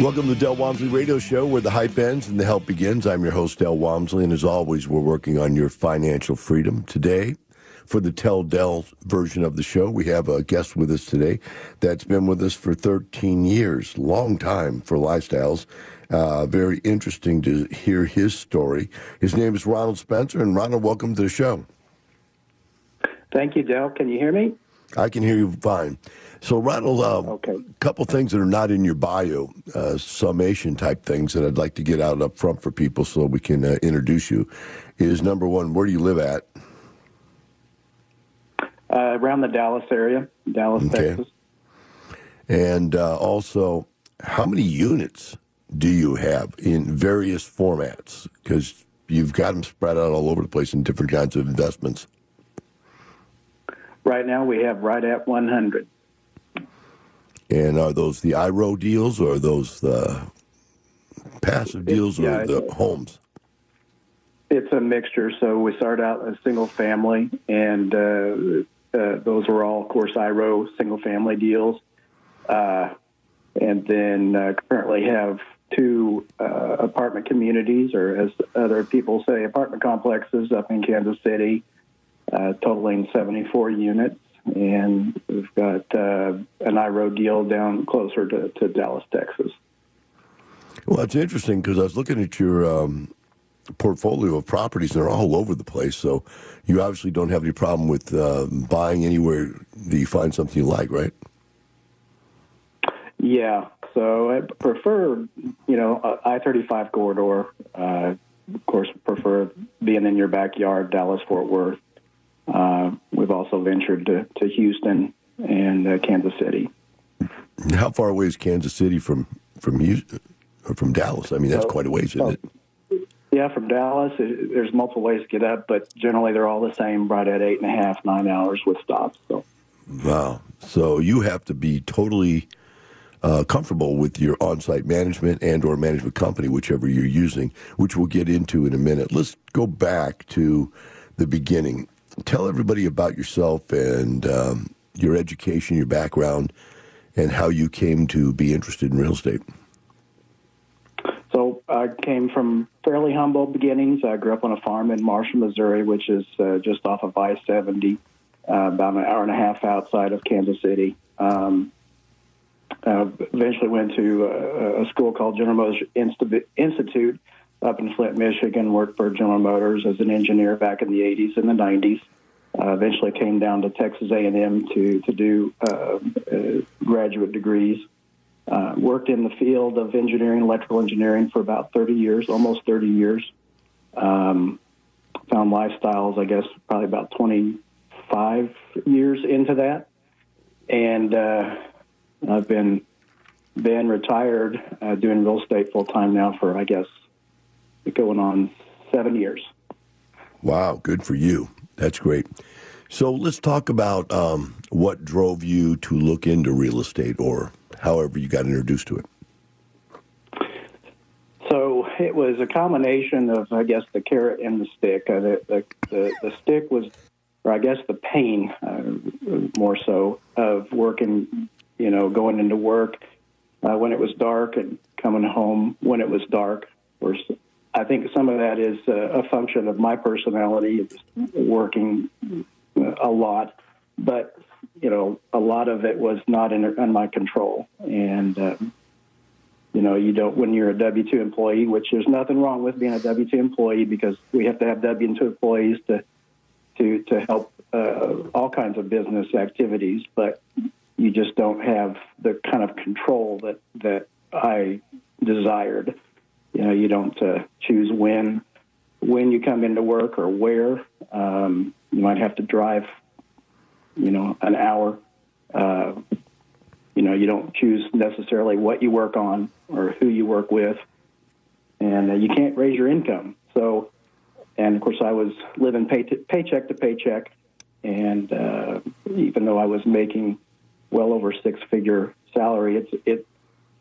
Welcome to the Del Walmsley Radio Show, where the hype ends and the help begins. I'm your host, Del Walmsley, and as always, we're working on your financial freedom. Today, for the Tell Del version of the show, we have a guest with us today that's been with us for 13 years, long time for lifestyles. Uh, very interesting to hear his story. His name is Ronald Spencer, and Ronald, welcome to the show. Thank you, Del. Can you hear me? I can hear you fine. So, Ronald, a uh, okay. couple things that are not in your bio, uh, summation type things that I'd like to get out up front for people so we can uh, introduce you. Is number one, where do you live at? Uh, around the Dallas area, Dallas, okay. Texas. And uh, also, how many units do you have in various formats? Because you've got them spread out all over the place in different kinds of investments. Right now, we have right at 100. And are those the IRO deals or are those the passive deals or yeah, the homes? It's a mixture. So we started out as single family, and uh, uh, those were all, of course, IRO single family deals. Uh, and then uh, currently have two uh, apartment communities, or as other people say, apartment complexes up in Kansas City, uh, totaling 74 units and we've got uh, an IRO deal down closer to, to Dallas, Texas. Well, it's interesting because I was looking at your um, portfolio of properties, and they're all over the place. So you obviously don't have any problem with uh, buying anywhere that you find something you like, right? Yeah. So I prefer, you know, I thirty five corridor. Uh, of course, prefer being in your backyard, Dallas Fort Worth. Uh, we've also ventured to, to Houston and uh, Kansas City. How far away is Kansas City from from Houston or from Dallas? I mean, that's so, quite a ways, isn't it? Yeah, from Dallas, it, there's multiple ways to get up, but generally they're all the same, right at eight and a half, nine hours with stops. So. Wow. So you have to be totally uh, comfortable with your on-site management and or management company, whichever you're using, which we'll get into in a minute. Let's go back to the beginning tell everybody about yourself and um, your education, your background, and how you came to be interested in real estate. So I came from fairly humble beginnings. I grew up on a farm in Marshall, Missouri, which is uh, just off of I-70, uh, about an hour and a half outside of Kansas City. Um, uh, eventually went to a, a, school called General Motors Institute up in Flint, Michigan, worked for General Motors as an engineer back in the 80s and the 90s. Uh, eventually came down to Texas A&M to to do uh, uh, graduate degrees. Uh, worked in the field of engineering, electrical engineering, for about 30 years, almost 30 years. Um, found lifestyles, I guess, probably about 25 years into that, and uh, I've been been retired uh, doing real estate full time now for I guess going on seven years. Wow, good for you. That's great. So let's talk about um, what drove you to look into real estate or however you got introduced to it. So it was a combination of, I guess, the carrot and the stick. Uh, the, the, the, the, stick was, or I guess the pain uh, more so, of working, you know, going into work uh, when it was dark and coming home when it was dark. Or I think some of that is a function of my personality, working uh, a lot, but you know, a lot of it was not in, in my control, and um, you know, you don't when you're a W two employee, which there's nothing wrong with being a W two employee because we have to have W two employees to to to help uh, all kinds of business activities, but you just don't have the kind of control that that I desired. You know, you don't uh, choose when when you come into work or where. Um, you might have to drive, you know, an hour. Uh, you know, you don't choose necessarily what you work on or who you work with, and uh, you can't raise your income. So, and of course, I was living pay to, paycheck to paycheck, and uh, even though I was making well over six figure salary, it's it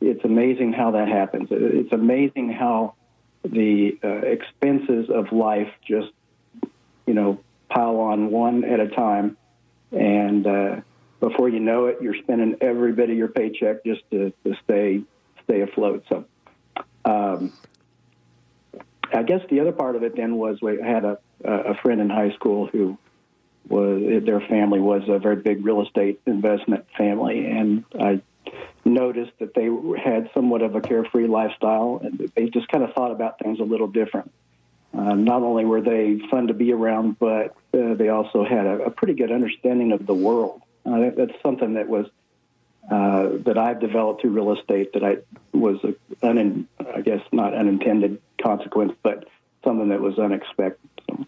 it's amazing how that happens. It's amazing how the uh, expenses of life just you know pile on one at a time, and uh, before you know it, you're spending every bit of your paycheck just to, to stay stay afloat. So, um, I guess the other part of it then was we had a a friend in high school who was their family was a very big real estate investment family, and I noticed that they had somewhat of a carefree lifestyle, and they just kind of thought about things a little different. Uh, not only were they fun to be around, but uh, they also had a, a, pretty good understanding of the world. Uh, that, that's something that was uh, that I've developed through real estate. That I was, a, un, I guess, not unintended consequence, but something that was unexpected. So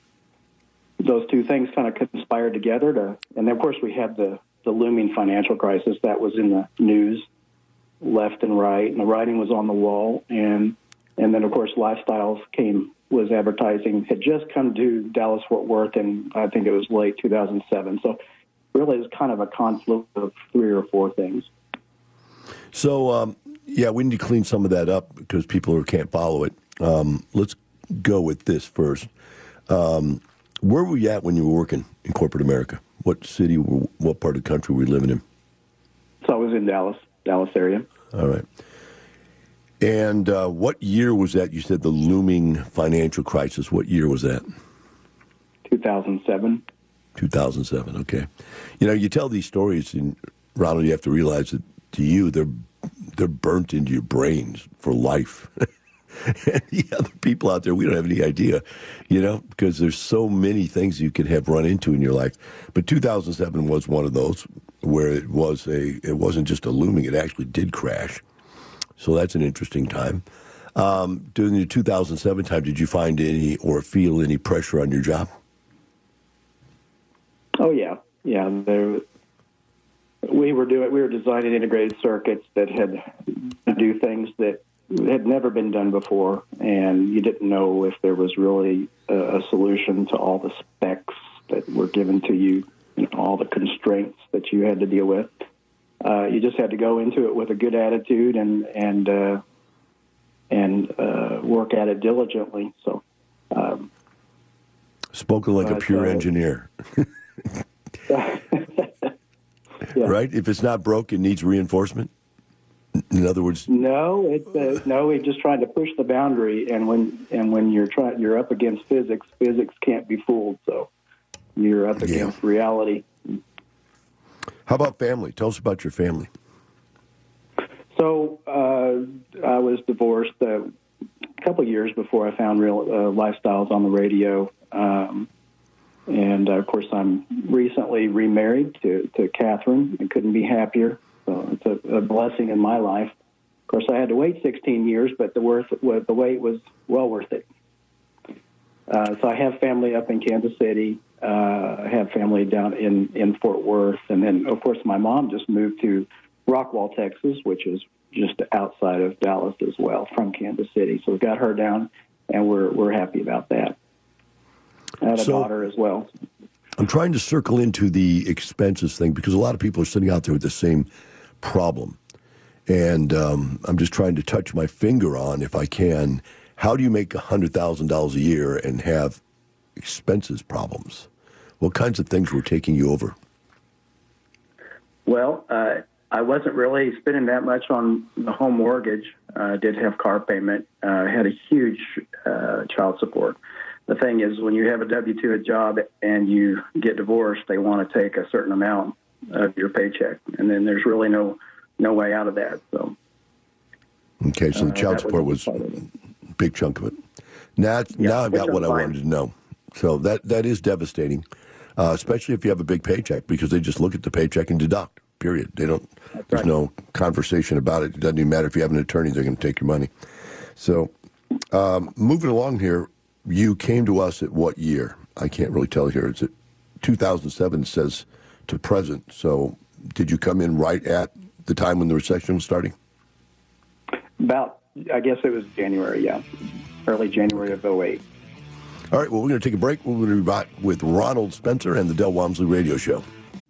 those two things kind of conspired together to, and of course we had the the looming financial crisis that was in the news left and right, and the writing was on the wall, and and then of course lifestyles came was advertising had just come to Dallas Fort Worth, and I think it was late 2007. So really, it's kind of a confluence of three or four things. So um, yeah, we need to clean some of that up because people who can't follow it. Um, let's go with this first. Um, where were you at when you were working in corporate America? What city, what part of the country were you living in? So I was in Dallas, Dallas area. All right. And uh, what year was that? You said the looming financial crisis. What year was that? 2007. 2007. Okay. You know, you tell these stories, and Ronald, you have to realize that to you, they're they're burnt into your brains for life. the other people out there, we don't have any idea, you know, because there's so many things you could have run into in your life. But 2007 was one of those where it was a, it wasn't just a looming, it actually did crash. So that's an interesting time. Um, during the 2007 time, did you find any or feel any pressure on your job? Oh yeah, yeah. There, we were doing we were designing integrated circuits that had to do things that had never been done before, and you didn't know if there was really a, a solution to all the specs that were given to you, you know, all the constraints that you had to deal with. Uh, you just had to go into it with a good attitude and and uh, and uh, work at it diligently. So, um, spoken like a pure engineer. yeah. Right? If it's not broke, it needs reinforcement. In other words, no, it's uh, no. We're just trying to push the boundary, and when and when you're trying, you're up against physics. Physics can't be fooled, so you're up against yeah. reality. How about family? Tell us about your family. So uh, I was divorced uh, a couple years before I found real uh, lifestyles on the radio, um, and uh, of course I'm recently remarried to to Catherine. I couldn't be happier. So it's a, a blessing in my life. Of course, I had to wait 16 years, but the worth the wait was well worth it. Uh, so I have family up in Kansas City. Uh, I have family down in in Fort Worth, and then of course my mom just moved to Rockwall, Texas, which is just outside of Dallas as well from Kansas City. So we got her down, and we're we're happy about that. I had a So- daughter as well. I'm trying to circle into the expenses thing because a lot of people are sitting out there with the same problem. And um, I'm just trying to touch my finger on, if I can, how do you make $100,000 a year and have expenses problems? What kinds of things were taking you over? Well, uh, I wasn't really spending that much on the home mortgage. Uh, I did have car payment. Uh, had a huge uh, child support. The thing is, when you have a W two job and you get divorced, they want to take a certain amount of your paycheck, and then there's really no no way out of that. So Okay, so the Uh, child that support was was it. a big chunk of it. Now, Yeah, now I've got what I wanted to know. So that that is devastating, uh, especially if you have a big paycheck because they just look at the paycheck and deduct. Period. They don't. there's right. no conversation about it. It doesn't even matter if you have an attorney; they're going to take your money. So, um, moving along here, you came to us at what year? I can't really tell here. It's at 2007 says to present. So, did you come in right at the time when the recession was starting? about, I guess it was January, yeah, early January of 08. All right, well, we're going to take a break. We're going to be back with Ronald Spencer and the Del Walmsley Radio Show.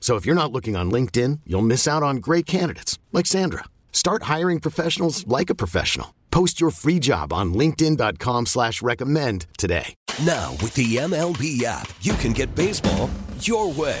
So if you're not looking on LinkedIn, you'll miss out on great candidates like Sandra. Start hiring professionals like a professional. Post your free job on linkedin.com slash recommend today. Now, with the MLB app, you can get baseball your way.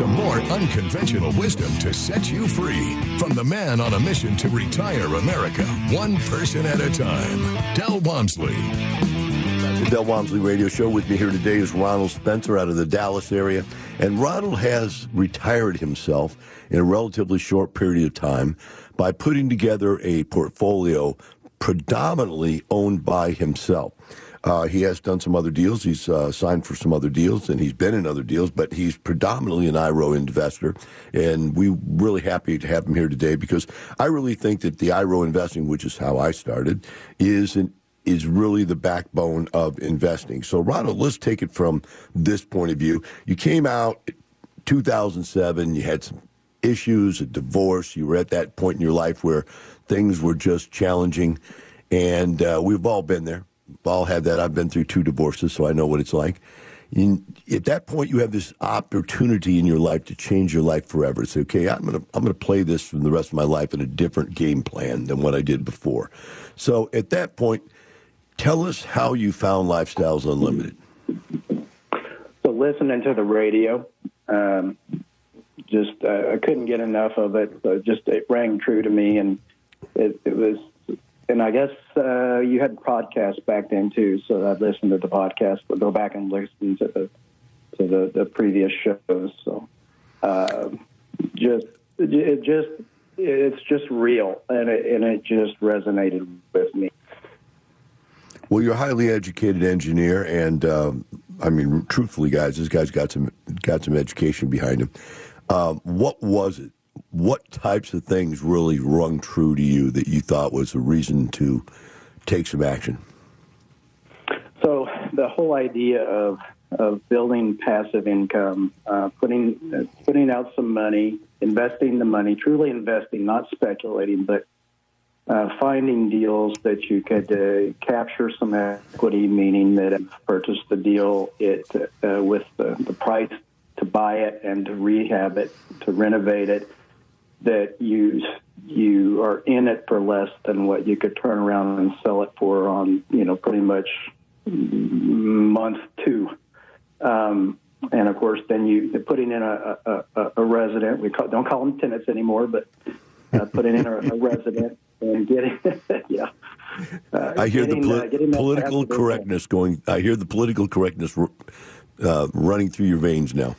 Some more unconventional wisdom to set you free from the man on a mission to retire America, one person at a time. Del Walmsley. The Del Walmsley Radio Show. With me here today is Ronald Spencer out of the Dallas area. And Ronald has retired himself in a relatively short period of time by putting together a portfolio predominantly owned by himself. Uh, he has done some other deals. He's uh, signed for some other deals, and he's been in other deals. But he's predominantly an IRO investor, and we're really happy to have him here today because I really think that the IRO investing, which is how I started, is an is really the backbone of investing. So, Ronald, let's take it from this point of view. You came out 2007, you had some issues, a divorce, you were at that point in your life where things were just challenging, and uh, we've all been there. All had that. I've been through two divorces, so I know what it's like. In, at that point, you have this opportunity in your life to change your life forever. Say, okay, I'm gonna I'm gonna play this for the rest of my life in a different game plan than what I did before. So at that point, tell us how you found Lifestyles Unlimited. So listening to the radio, um, just uh, I couldn't get enough of it. So just it rang true to me, and it, it was. And I guess uh, you had podcasts back then too, so I'd listen to the podcast, but go back and listen to the to the, the previous shows. So uh, just it just it's just real, and it, and it just resonated with me. Well, you're a highly educated engineer, and um, I mean, truthfully, guys, this guy's got some got some education behind him. Um, what was it? What types of things really rung true to you that you thought was a reason to take some action? So the whole idea of of building passive income, uh, putting uh, putting out some money, investing the money, truly investing, not speculating, but uh, finding deals that you could uh, capture some equity, meaning that if you purchased the deal it uh, with the, the price to buy it and to rehab it, to renovate it, that you you are in it for less than what you could turn around and sell it for on you know pretty much month two. Um, and of course, then you putting in a, a, a resident. We call, don't call them tenants anymore, but uh, putting in a, a resident and getting yeah. Uh, I hear getting, the poli- uh, political correctness going. I hear the political correctness uh, running through your veins now.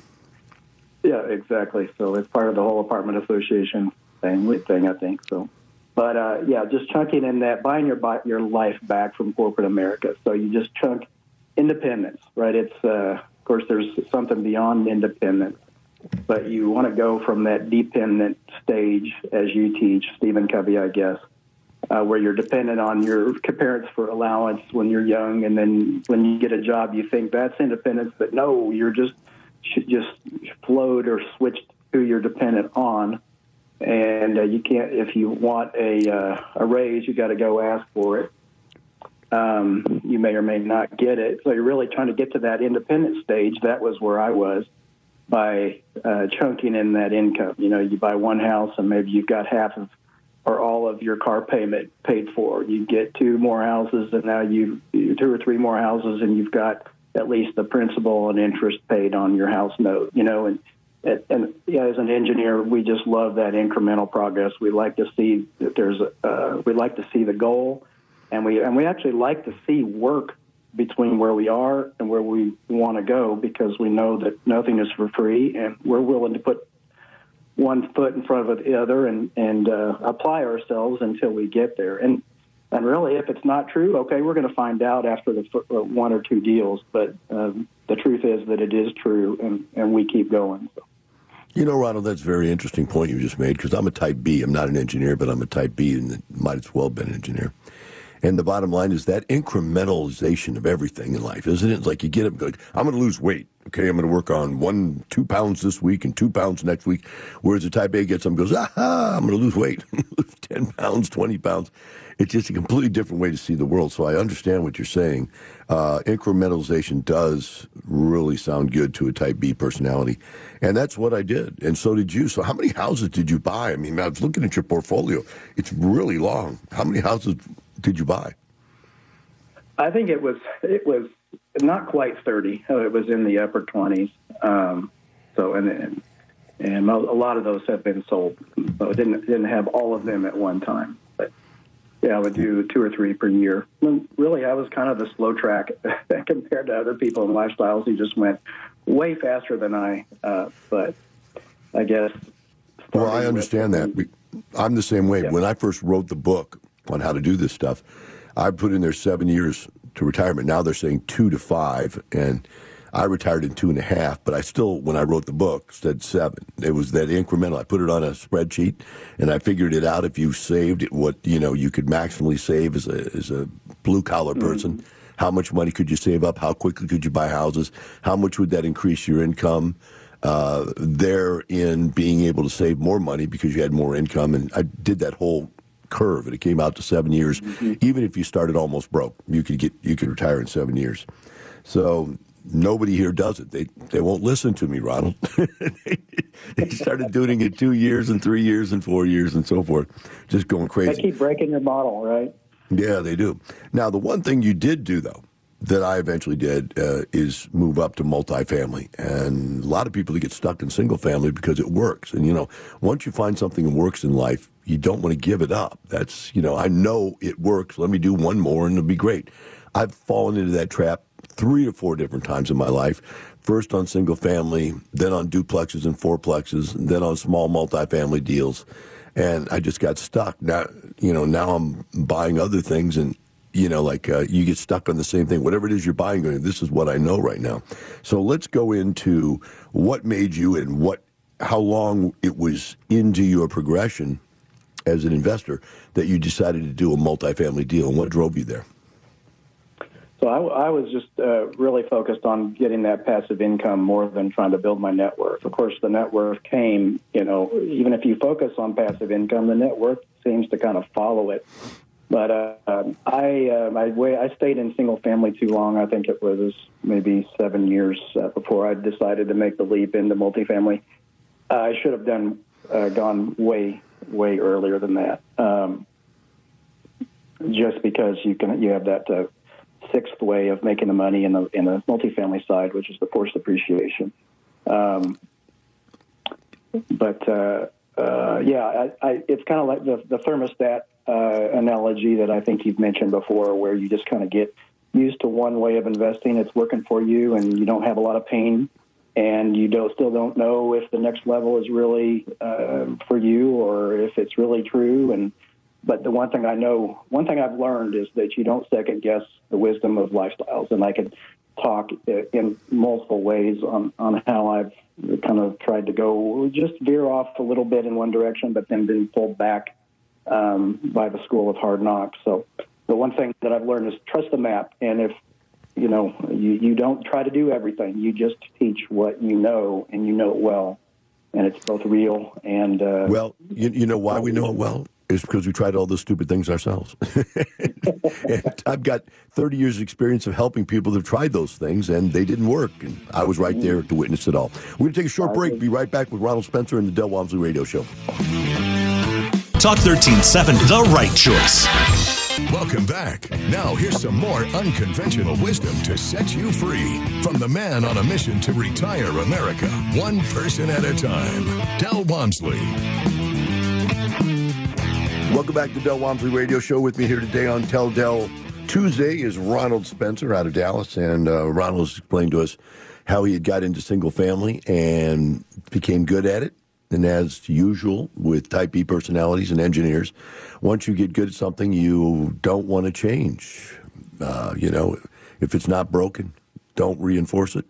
Yeah, exactly. So it's part of the whole apartment association thing. Thing I think so. But uh, yeah, just chunking in that, buying your your life back from corporate America. So you just chunk independence, right? It's uh, of course there's something beyond independence, but you want to go from that dependent stage, as you teach, Stephen Covey, I guess, uh, where you're dependent on your parents for allowance when you're young, and then when you get a job, you think that's independence, but no, you're just just flowed or switched who you're dependent on, and uh, you can't. If you want a uh, a raise, you got to go ask for it. Um, you may or may not get it. So you're really trying to get to that independent stage. That was where I was by uh, chunking in that income. You know, you buy one house and maybe you've got half of or all of your car payment paid for. You get two more houses, and now you two or three more houses, and you've got at least the principal and interest paid on your house note. You know, and and, yeah, as an engineer, we just love that incremental progress. We like to see that there's a, uh, we like to see the goal, and we and we actually like to see work between where we are and where we want to go because we know that nothing is for free, and we're willing to put one foot in front of the other and and uh, apply ourselves until we get there. And and really, if it's not true, okay, we're going to find out after the uh, one or two deals. But um, the truth is that it is true, and and we keep going. So. You know, Ronald, that's a very interesting point you just made because I'm a type B. I'm not an engineer, but I'm a type B and might as well have been an engineer. And the bottom line is that incrementalization of everything in life, isn't it? It's like you get up and go, I'm going to lose weight. Okay, I'm going to work on one, two pounds this week and two pounds next week. Whereas the type A gets and goes, aha, I'm going to lose weight, lose 10 pounds, 20 pounds. It's just a completely different way to see the world. So I understand what you're saying. Uh, incrementalization does really sound good to a type B personality. And that's what I did. And so did you. So how many houses did you buy? I mean, I was looking at your portfolio. It's really long. How many houses did you buy? I think it was it was not quite thirty. It was in the upper twenties. Um, so and, and and a lot of those have been sold. So didn't didn't have all of them at one time. But yeah, I would do two or three per year. And really, I was kind of the slow track compared to other people in lifestyles who just went way faster than I. Uh, but I guess. Well, I understand with, that. I'm the same way. Yeah. When I first wrote the book, on how to do this stuff. I put in there seven years to retirement. Now they're saying two to five, and I retired in two and a half. But I still, when I wrote the book, said seven. It was that incremental. I put it on a spreadsheet, and I figured it out. If you saved it, what you know you could maximally save as a as a blue collar mm-hmm. person. Mm-hmm. How much money could you save up? How quickly could you buy houses? How much would that increase your income? Uh, therein being able to save more money because you had more income, and I did that whole curve, and it came out to seven years. Mm-hmm. Even if you started almost broke, you could get you could retire in seven years. So nobody here does it. They they won't listen to me, Ronald. they started doing it two years and three years and four years and so forth, just going crazy. They keep breaking your model, right? Yeah, they do. Now, the one thing you did do though that I eventually did uh, is move up to multifamily. And a lot of people get stuck in single family because it works. And, you know, once you find something that works in life, you don't want to give it up. That's, you know, I know it works. Let me do one more and it'll be great. I've fallen into that trap three or four different times in my life. First on single family, then on duplexes and fourplexes, and then on small multifamily deals. And I just got stuck. Now, you know, now I'm buying other things and you know, like uh, you get stuck on the same thing. Whatever it is you're buying, going, this is what I know right now. So let's go into what made you and what, how long it was into your progression as an investor that you decided to do a multifamily deal, and what drove you there. So I, I was just uh, really focused on getting that passive income more than trying to build my net worth. Of course, the net worth came, you know, even if you focus on passive income, the net worth seems to kind of follow it. But uh, I, uh, I, I stayed in single family too long. I think it was maybe seven years uh, before I decided to make the leap into multifamily. Uh, I should have done uh, gone way, way earlier than that. Um, just because you can, you have that uh, sixth way of making the money in the in the multifamily side, which is the forced appreciation. Um, but uh, uh, yeah, I, I, it's kind of like the, the thermostat uh, analogy that I think you've mentioned before, where you just kind of get used to one way of investing. It's working for you, and you don't have a lot of pain, and you don't still don't know if the next level is really uh, for you or if it's really true. And but the one thing I know, one thing I've learned is that you don't second guess the wisdom of lifestyles. And I could talk in multiple ways on, on how I've kind of tried to go just veer off a little bit in one direction, but then been pulled back um, by the school of hard knocks. So the one thing that I've learned is trust the map. And if you know you, you don't try to do everything, you just teach what you know and you know it well. And it's both real and uh, well. You, you know why we know it well is because we tried all those stupid things ourselves. I've got 30 years' experience of helping people that have tried those things, and they didn't work. And I was right there to witness it all. We're going to take a short break. Be right back with Ronald Spencer and the Del Walmsley Radio Show. Talk 1370, the right choice. Welcome back. Now, here's some more unconventional wisdom to set you free from the man on a mission to retire America, one person at a time, Del Walmsley. Welcome back to Del Walmsley Radio Show. With me here today on Tell Del Tuesday is Ronald Spencer out of Dallas, and uh, Ronald explained to us how he had got into single family and became good at it. And as usual with Type B personalities and engineers, once you get good at something, you don't want to change. Uh, you know, if it's not broken, don't reinforce it,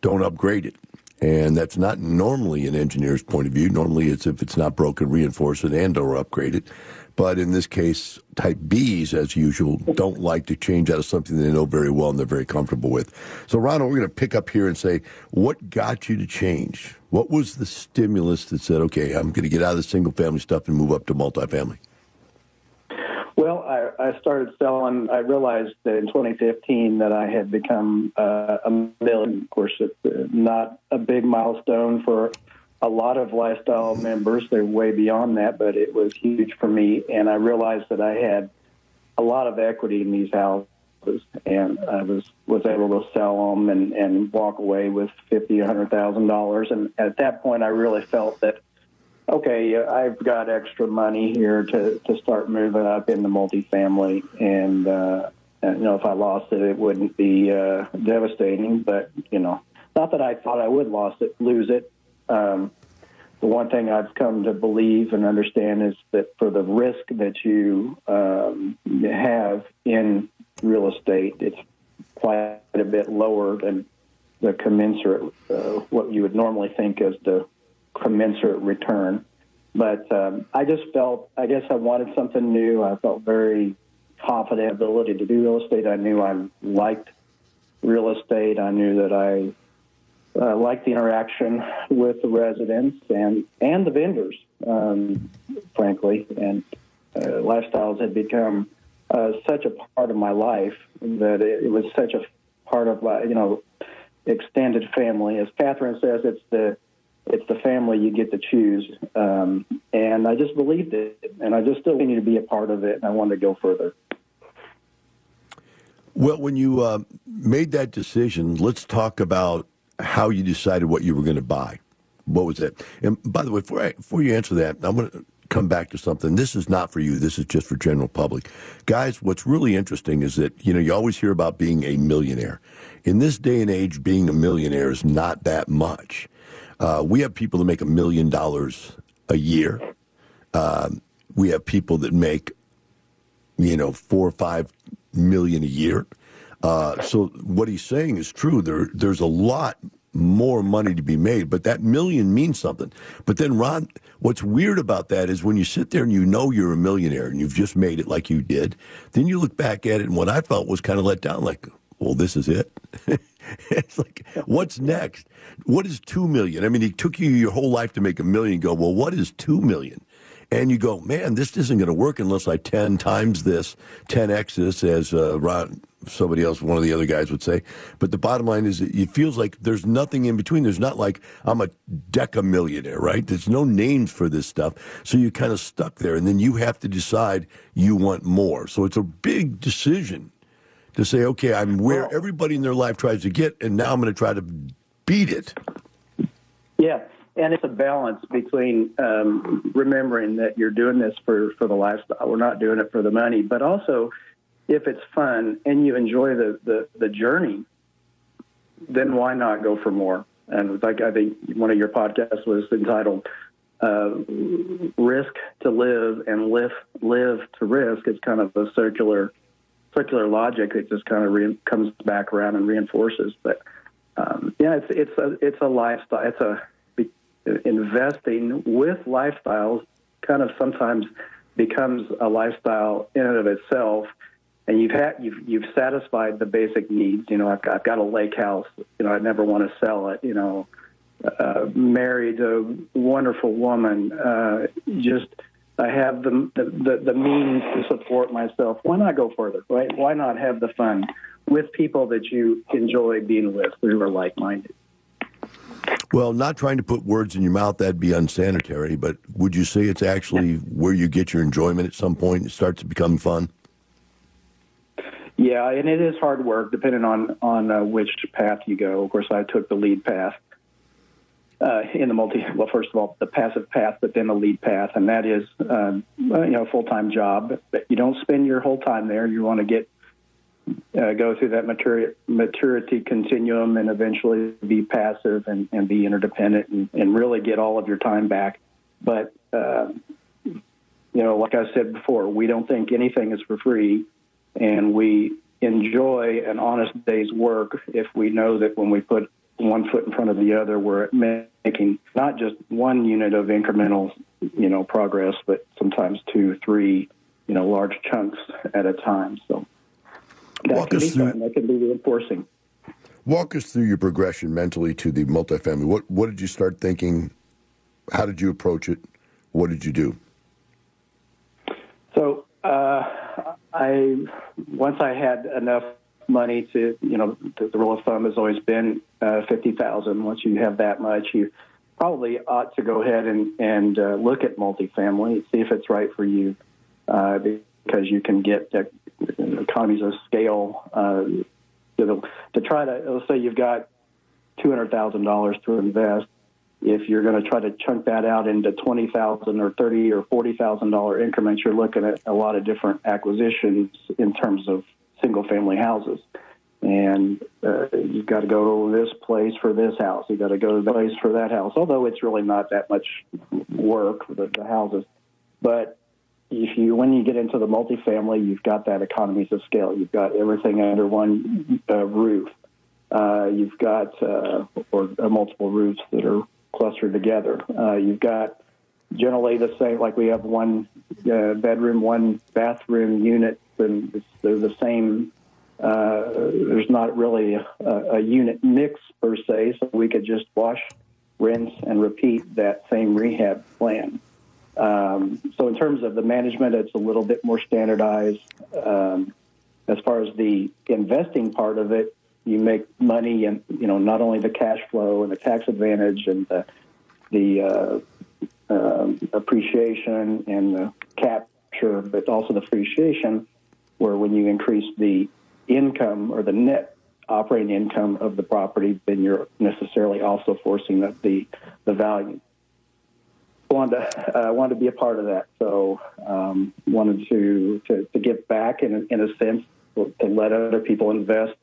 don't upgrade it. And that's not normally an engineer's point of view. Normally, it's if it's not broken, reinforce it and or upgrade it. But in this case, type Bs, as usual, don't like to change out of something they know very well and they're very comfortable with. So, Ronald, we're going to pick up here and say, what got you to change? What was the stimulus that said, okay, I'm going to get out of the single family stuff and move up to multifamily? Well, I, I started selling. I realized that in 2015 that I had become uh, a million. Of course, it's uh, not a big milestone for a lot of lifestyle members. They're way beyond that, but it was huge for me. And I realized that I had a lot of equity in these houses, and I was was able to sell them and, and walk away with fifty, a hundred thousand dollars. And at that point, I really felt that okay, I've got extra money here to to start moving up in the multifamily, and uh, you know, if I lost it, it wouldn't be uh, devastating. But you know, not that I thought I would lost it, lose it. Um, the one thing I've come to believe and understand is that for the risk that you um, have in real estate, it's quite a bit lower than the commensurate, uh, what you would normally think as the commensurate return. But um, I just felt, I guess I wanted something new. I felt very confident ability to do real estate. I knew I liked real estate. I knew that I uh, liked the interaction with the residents and and the vendors, um, frankly. And uh, lifestyles had become uh, such a part of my life that it, it, was such a part of my you know extended family. As Catherine says, it's the it's the family you get to choose. Um, and I just believed it, and I just still continue to be a part of it, and I wanted to go further. Well, when you uh, made that decision, let's talk about how you decided what you were going to buy. What was it? And by the way, before, I, before you answer that, I'm going to come back to something. This is not for you. This is just for general public. Guys, what's really interesting is that, you know, you always hear about being a millionaire. In this day and age, being a millionaire is not that much. Uh, we have people that make a million dollars a year. Um, we have people that make, you know, four or five million a year. Uh, so what he's saying is true. There, there's a lot more money to be made, but that million means something. But then, Ron, what's weird about that is when you sit there and you know you're a millionaire and you've just made it like you did, then you look back at it, and what I felt was kind of let down. Like, well, this is it. it's like, what's next? What is two million? I mean, it took you your whole life to make a million. Go, well, what is two million? And you go, man, this isn't going to work unless I 10 times this, 10x this, as uh, Ron, somebody else, one of the other guys would say. But the bottom line is, it feels like there's nothing in between. There's not like I'm a deca millionaire, right? There's no names for this stuff. So you're kind of stuck there. And then you have to decide you want more. So it's a big decision to say, okay, I'm where everybody in their life tries to get, and now I'm going to try to beat it. Yeah, and it's a balance between um, remembering that you're doing this for for the lifestyle. We're not doing it for the money, but also if it's fun and you enjoy the the, the journey, then why not go for more? And like I think one of your podcasts was entitled uh, "Risk to Live" and "Live Live to Risk." It's kind of a circular circular logic that just kind of re- comes back around and reinforces. But um, yeah, it's it's a it's a lifestyle. It's a investing with lifestyles. Kind of sometimes becomes a lifestyle in and of itself. And you've had you've you've satisfied the basic needs. You know, I've got, I've got a lake house. You know, I never want to sell it. You know, uh, married a wonderful woman. Uh, just I have the, the, the means to support myself. Why not go further? Right? Why not have the fun with people that you enjoy being with who are like minded? Well, not trying to put words in your mouth, that'd be unsanitary, but would you say it's actually where you get your enjoyment at some point? It starts to become fun? Yeah, and it is hard work depending on, on uh, which path you go. Of course, I took the lead path uh, in the multi, well, first of all, the passive path, but then the lead path, and that is, uh, you know, a full time job. But you don't spend your whole time there. You want to get uh, go through that maturity, maturity continuum and eventually be passive and, and be interdependent and, and really get all of your time back. But uh, you know, like I said before, we don't think anything is for free, and we enjoy an honest day's work if we know that when we put one foot in front of the other, we're making not just one unit of incremental, you know, progress, but sometimes two, three, you know, large chunks at a time. So that Walk can us be fun. That can be reinforcing. Walk us through your progression mentally to the multifamily. What what did you start thinking? How did you approach it? What did you do? So uh, I once I had enough money to you know the, the rule of thumb has always been uh, fifty thousand. Once you have that much, you probably ought to go ahead and and uh, look at multifamily, see if it's right for you, uh, because you can get uh, economies of scale. Uh, to, to try to let's say you've got two hundred thousand dollars to invest if you're going to try to chunk that out into twenty thousand or thirty or forty thousand dollar increments, you're looking at a lot of different acquisitions in terms of single family houses. And uh, you've got to go to this place for this house. You've got to go to the place for that house. Although it's really not that much work for the, the houses, but if you when you get into the multifamily, you've got that economies of scale. You've got everything under one uh, roof. Uh, you've got uh, or uh, multiple roofs that are clustered together. Uh, you've got generally the same, like we have one uh, bedroom, one bathroom unit, and they're the same. Uh, there's not really a, a unit mix per se, so we could just wash, rinse, and repeat that same rehab plan. Um, so in terms of the management, it's a little bit more standardized. Um, as far as the investing part of it, you make money and you know not only the cash flow and the tax advantage and the the uh, um appreciation and the capture, but also the appreciation, where when you increase the income or the net operating income of the property, then you're necessarily also forcing the the, the value. Wanted to uh, wanted to be a part of that, so um, wanted to, to to give back in in a sense to let other people invest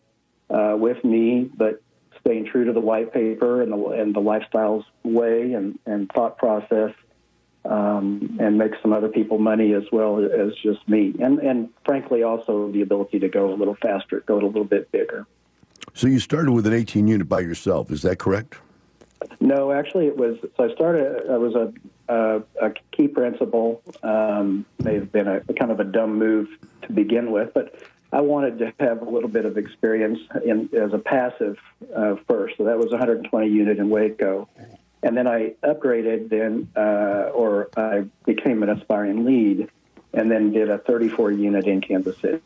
uh, with me, but staying true to the white paper and the and the lifestyles way and, and thought process, um, and make some other people money as well as just me, and and frankly also the ability to go a little faster, go a little bit bigger. So you started with an 18 unit by yourself. Is that correct? No, actually, it was. So I started. I was a a, a key principal. Um, may have been a, a kind of a dumb move to begin with, but I wanted to have a little bit of experience in as a passive uh, first. So that was 120 unit in Waco, and then I upgraded then, uh, or I became an aspiring lead, and then did a 34 unit in Kansas City.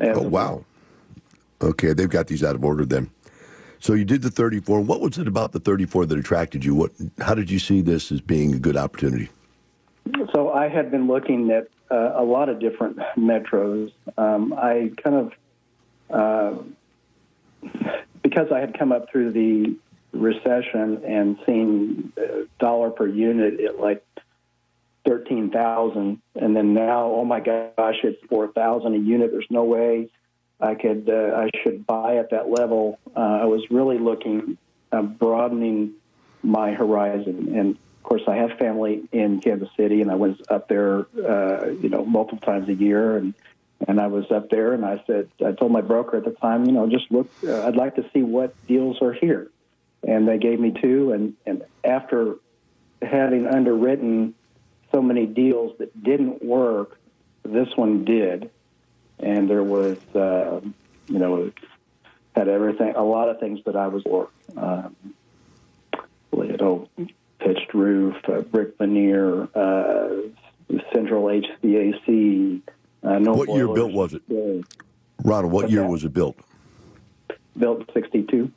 As Oh, wow. Okay, they've got these out of order then. So you did the 34. What was it about the 34 that attracted you? What? How did you see this as being a good opportunity? So I had been looking at uh, a lot of different metros. Um, I kind of, uh, because I had come up through the recession and seen uh, dollar per unit at like thirteen thousand, and then now, oh my gosh, it's four thousand a unit. There's no way I could, uh, I should buy at that level. Uh, I was really looking, uh, broadening my horizon. And of course, I have family in Kansas City, and I was up there, uh, you know, multiple times a year. And and I was up there, and I said, I told my broker at the time, you know, just look, uh, I'd like to see what deals are here. And they gave me two. And and after having underwritten so many deals that didn't work, this one did. And there was, uh, you know, had everything, a lot of things that I was for. Um, you know, pitched roof, uh, brick veneer, uh, central HVAC. Uh, no What year built was it? Uh, Ronald, what year was it built? built 62.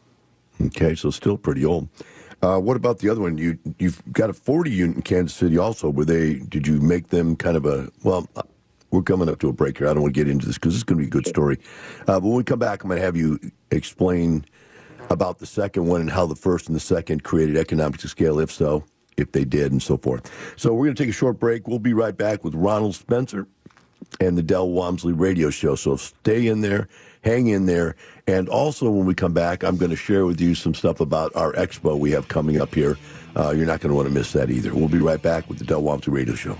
Okay, so still pretty old. Uh, what about the other one? You you've got a 40 unit in Kansas City also. Were they? Did you make them kind of a? Well, uh, we're coming up to a break here. I don't want to get into this because this is going to be a good story. Uh, but when we come back, I'm going to have you explain about the second one and how the first and the second created economics of scale, if so, if they did, and so forth. So we're going to take a short break. We'll be right back with Ronald Spencer and the Del Walmsley radio show. So stay in there, hang in there. And also, when we come back, I'm going to share with you some stuff about our expo we have coming up here. Uh, you're not going to want to miss that either. We'll be right back with the Del Walmsley radio show.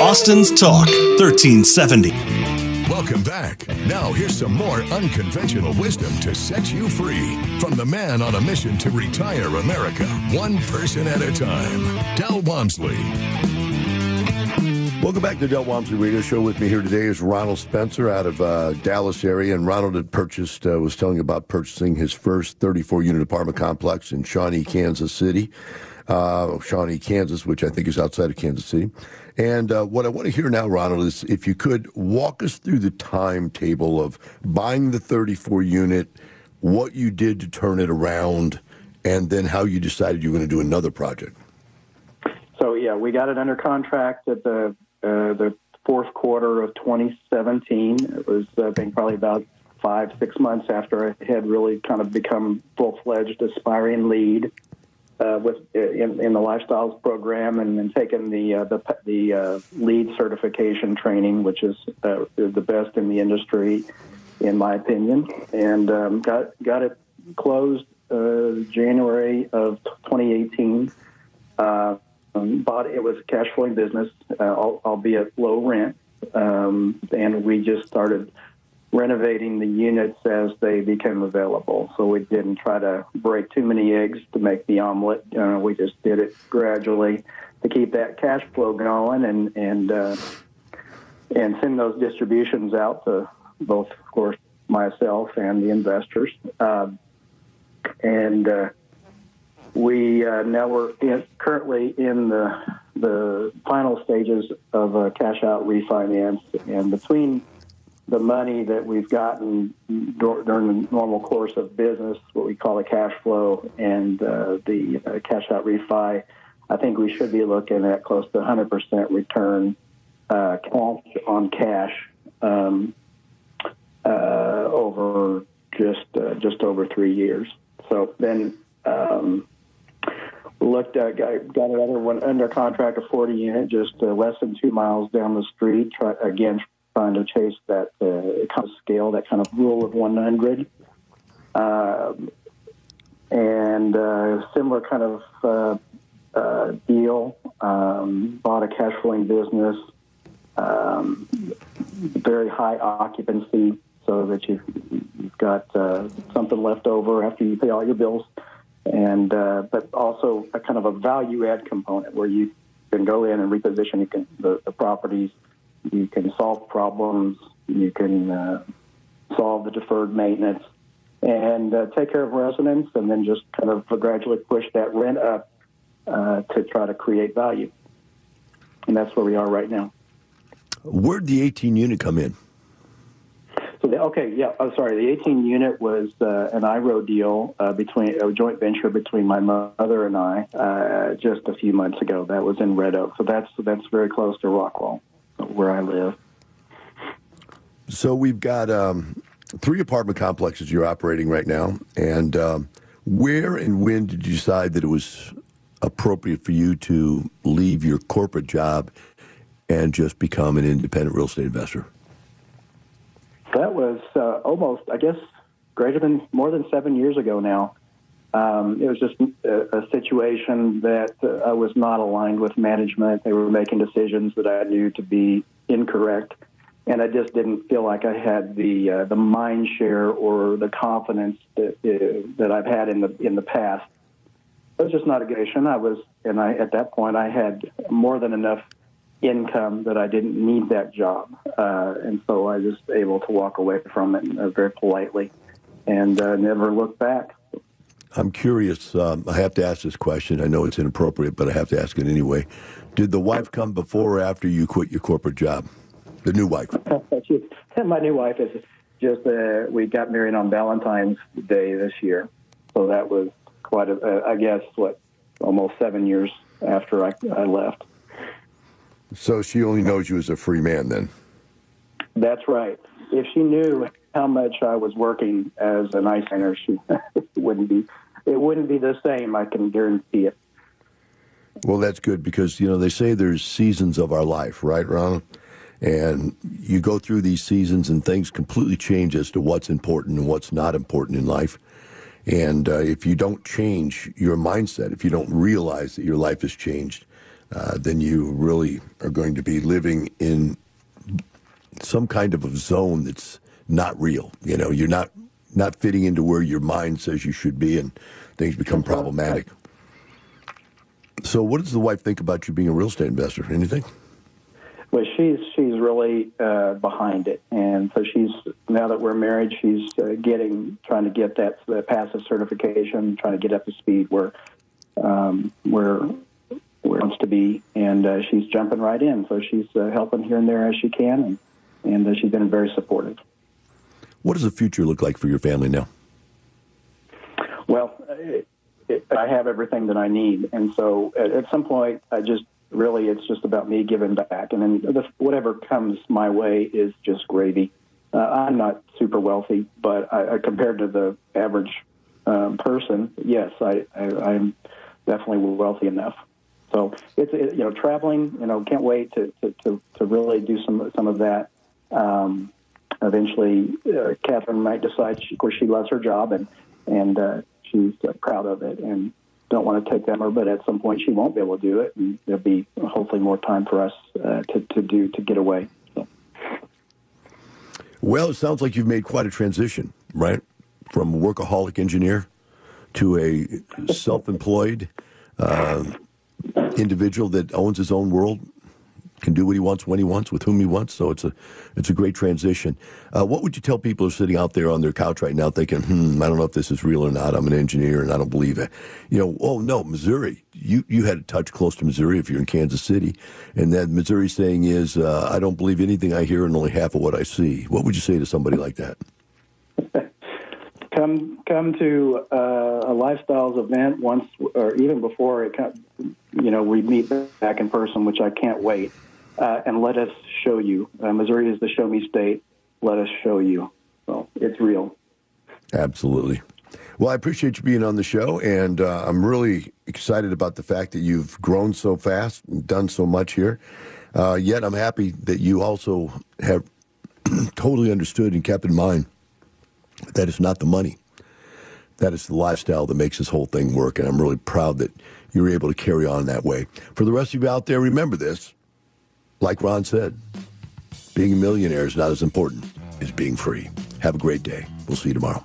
Austin's Talk, 1370. Welcome back. Now, here's some more unconventional wisdom to set you free from the man on a mission to retire America, one person at a time, Del Walmsley. Welcome back to Del Walmsley Radio Show. With me here today is Ronald Spencer out of uh, Dallas area, and Ronald had purchased uh, was telling about purchasing his first 34 unit apartment complex in Shawnee, Kansas City, uh, Shawnee, Kansas, which I think is outside of Kansas City. And uh, what I want to hear now, Ronald, is if you could walk us through the timetable of buying the 34 unit, what you did to turn it around, and then how you decided you were going to do another project. So yeah, we got it under contract at the uh, the fourth quarter of 2017. It was I think probably about five six months after I had really kind of become full fledged aspiring lead uh, with in, in the lifestyles program and then taken the uh, the the uh, lead certification training, which is uh, the best in the industry, in my opinion, and um, got got it closed uh, January of 2018. Uh, um, bought it was a cash flowing business, uh, albeit low rent, um, and we just started renovating the units as they became available. So we didn't try to break too many eggs to make the omelet. Uh, we just did it gradually to keep that cash flow going and and uh, and send those distributions out to both, of course, myself and the investors. Uh, and we uh, now we're in, currently in the the final stages of a cash out refinance, and between the money that we've gotten dur- during the normal course of business, what we call the cash flow, and uh, the uh, cash out refi, I think we should be looking at close to 100% return uh, on cash um, uh, over just uh, just over three years. So then um, looked at got, got another one under contract, a 40 unit, just uh, less than two miles down the street. Try, again, trying to chase that uh, kind of scale, that kind of rule of 100. Um, and uh, similar kind of uh, uh, deal. Um, bought a cash flowing business, um, very high occupancy, so that you've, you've got uh, something left over after you pay all your bills, and uh, but also a kind of a value add component where you can go in and reposition can, the, the properties, you can solve problems, you can uh, solve the deferred maintenance and uh, take care of residents, and then just kind of gradually push that rent up uh, to try to create value. And that's where we are right now. Where'd the 18 unit come in? So the, okay, yeah, I'm sorry. The 18 unit was uh, an IRO deal uh, between a joint venture between my mother and I uh, just a few months ago. That was in Red Oak, so that's that's very close to Rockwall, where I live. So we've got um, three apartment complexes you're operating right now, and um, where and when did you decide that it was appropriate for you to leave your corporate job and just become an independent real estate investor? That was uh, almost, I guess, greater than more than seven years ago now. Um, it was just a, a situation that uh, I was not aligned with management. They were making decisions that I knew to be incorrect, and I just didn't feel like I had the uh, the mind share or the confidence that uh, that I've had in the in the past. It was just not a situation. I was, and I at that point I had more than enough income that I didn't need that job, uh, and so I was able to walk away from it uh, very politely and uh, never look back. I'm curious. Um, I have to ask this question. I know it's inappropriate, but I have to ask it anyway. Did the wife come before or after you quit your corporate job? The new wife. My new wife is just. Uh, we got married on Valentine's Day this year, so that was quite a. Uh, I guess what, almost seven years after I, I left. So she only knows you as a free man then? That's right. If she knew how much I was working as an ice painter, she wouldn't be. It wouldn't be the same. I can guarantee it. Well, that's good because you know they say there's seasons of our life, right, Ron? And you go through these seasons, and things completely change as to what's important and what's not important in life. And uh, if you don't change your mindset, if you don't realize that your life has changed, uh, then you really are going to be living in some kind of a zone that's not real. You know, you're not not fitting into where your mind says you should be, and things become problematic. So, what does the wife think about you being a real estate investor? Anything? Well, she's she's really uh, behind it, and so she's now that we're married, she's uh, getting trying to get that the passive certification, trying to get up to speed where um, where where it wants to be, and uh, she's jumping right in. So she's uh, helping here and there as she can, and and uh, she's been very supportive. What does the future look like for your family now? Well, it, it, I have everything that I need, and so at, at, some point, I just really it's just about me giving back, and then the, whatever comes my way is just gravy. Uh, I'm not super wealthy, but I, I, compared to the average um, person, yes, I, I, I'm definitely wealthy enough. So it's it, you know traveling. You know, can't wait to, to, to, to really do some some of that. Um, eventually, uh, Catherine might decide. She, of course, she loves her job and and uh, she's uh, proud of it and don't want to take that more. But at some point, she won't be able to do it, and there'll be hopefully more time for us uh, to to do to get away. So. Well, it sounds like you've made quite a transition, right? From workaholic engineer to a self-employed. Uh, individual that owns his own world can do what he wants when he wants with whom he wants. So it's a it's a great transition. Uh, what would you tell people who are sitting out there on their couch right now thinking, hmm, I don't know if this is real or not. I'm an engineer and I don't believe it. You know, oh no, Missouri. You you had a touch close to Missouri if you're in Kansas City, and that Missouri saying is, uh, I don't believe anything I hear and only half of what I see. What would you say to somebody like that? come come to uh, a lifestyles event once or even before it you know we meet back in person which i can't wait uh, and let us show you uh, missouri is the show me state let us show you so it's real absolutely well i appreciate you being on the show and uh, i'm really excited about the fact that you've grown so fast and done so much here uh, yet i'm happy that you also have totally understood and kept in mind that it's not the money. That is the lifestyle that makes this whole thing work. And I'm really proud that you're able to carry on that way. For the rest of you out there, remember this. Like Ron said, being a millionaire is not as important as being free. Have a great day. We'll see you tomorrow.